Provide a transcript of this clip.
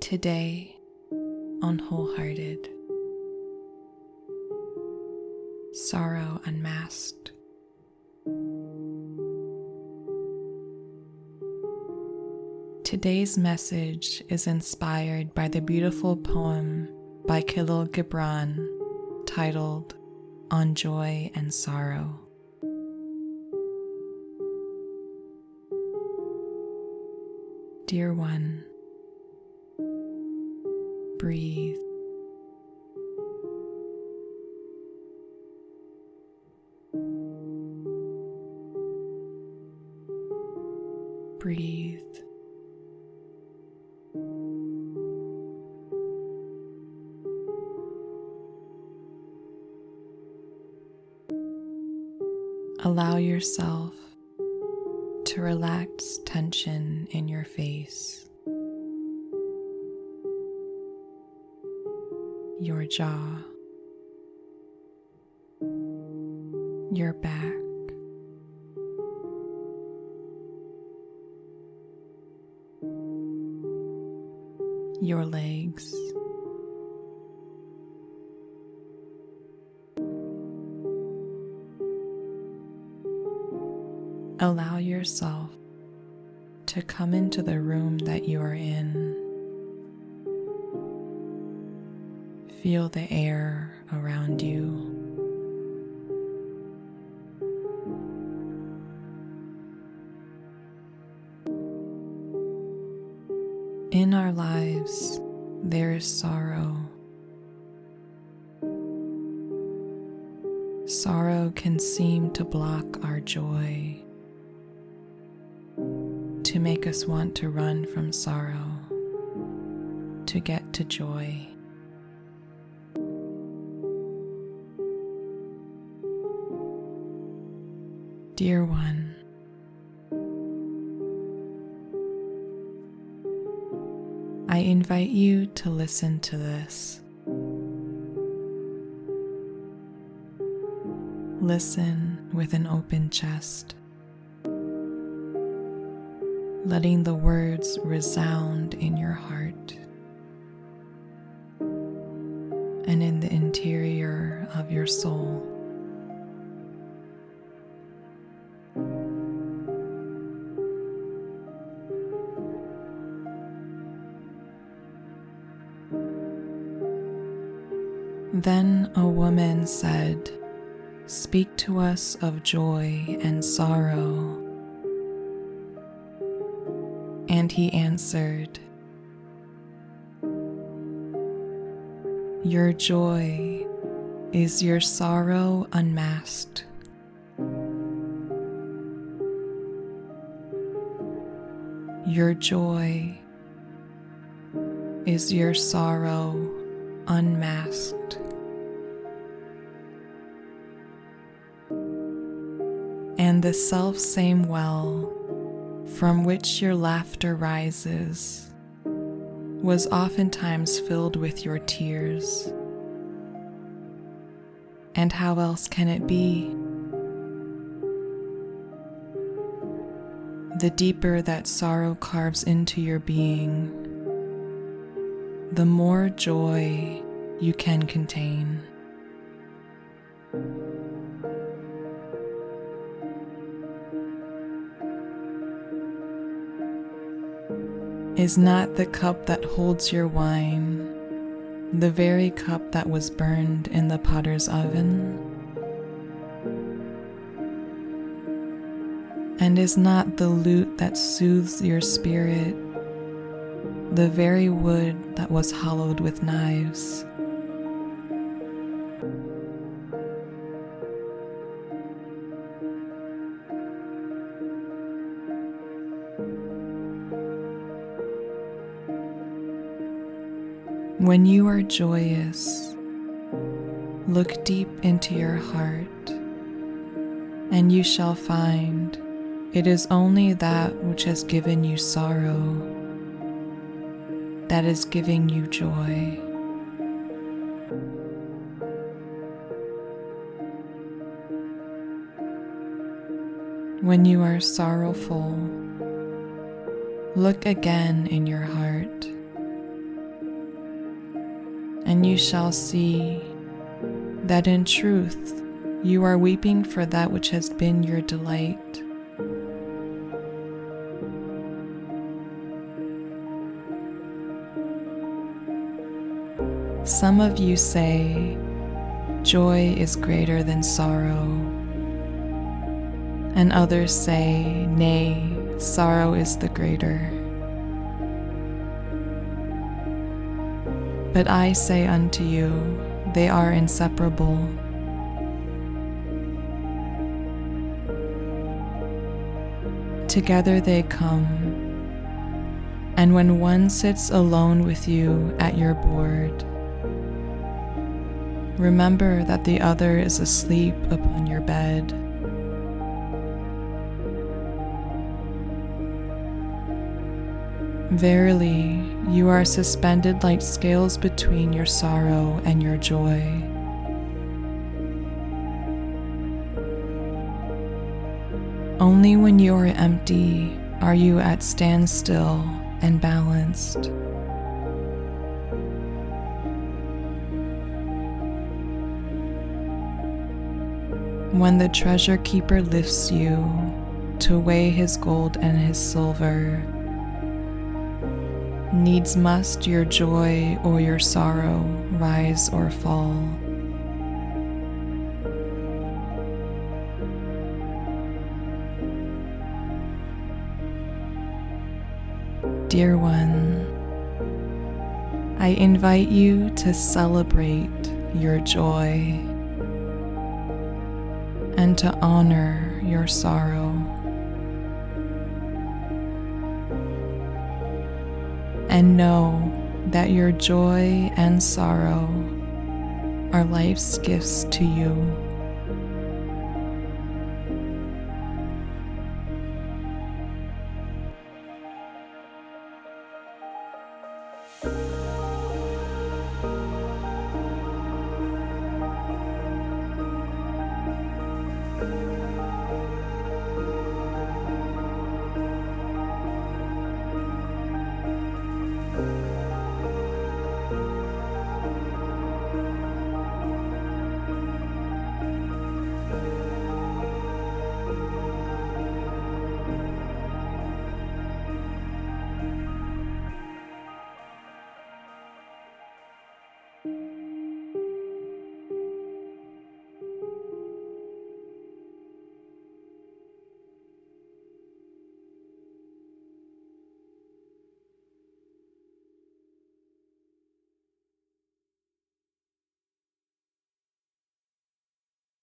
Today on Wholehearted, Sorrow Unmasked. Today's message is inspired by the beautiful poem by Khalil Gibran titled On Joy and Sorrow. Dear one, breathe. Breathe. Allow yourself to relax tension in your face, your jaw, your back. Your legs. Allow yourself to come into the room that you are in. Feel the air around you. In our lives, there is sorrow. Sorrow can seem to block our joy to make us want to run from sorrow, to get to joy. Dear one, I invite you to listen to this. Listen with an open chest letting the words resound in your heart and in the interior of your soul. Then a woman said, Speak to us of joy and sorrow and he answered, Your joy is your sorrow unmasked. Your joy is your sorrow unmasked. And the self same well from which your laughter rises was oftentimes filled with your tears. And how else can it be? The deeper that sorrow carves into your being, the more joy you can contain. Is not the cup that holds your wine the very cup that was burned in the potter's oven? And is not the lute that soothes your spirit the very wood that was hollowed with knives? When you are joyous, look deep into your heart, and you shall find it is only that which has given you sorrow that is giving you joy. when you are sorrowful, look again in your heart, and you shall see that in truth you are weeping for that which has been your delight. Some of you say, Joy is greater than sorrow. And others say, Nay, sorrow is the greater. But I say unto you, they are inseparable. Together they come, and when one sits alone with you at your board, Remember that the other is asleep upon your bed. Verily, you are suspended like scales between your sorrow and your joy. Only when you are empty are you at standstill and balanced. When the treasure keeper lifts you to weigh his gold and his silver, needs must your joy or your sorrow rise or fall. Dear one, I invite you to celebrate your joy and to honor your sorrow. And know that your joy and sorrow are life's gifts to you.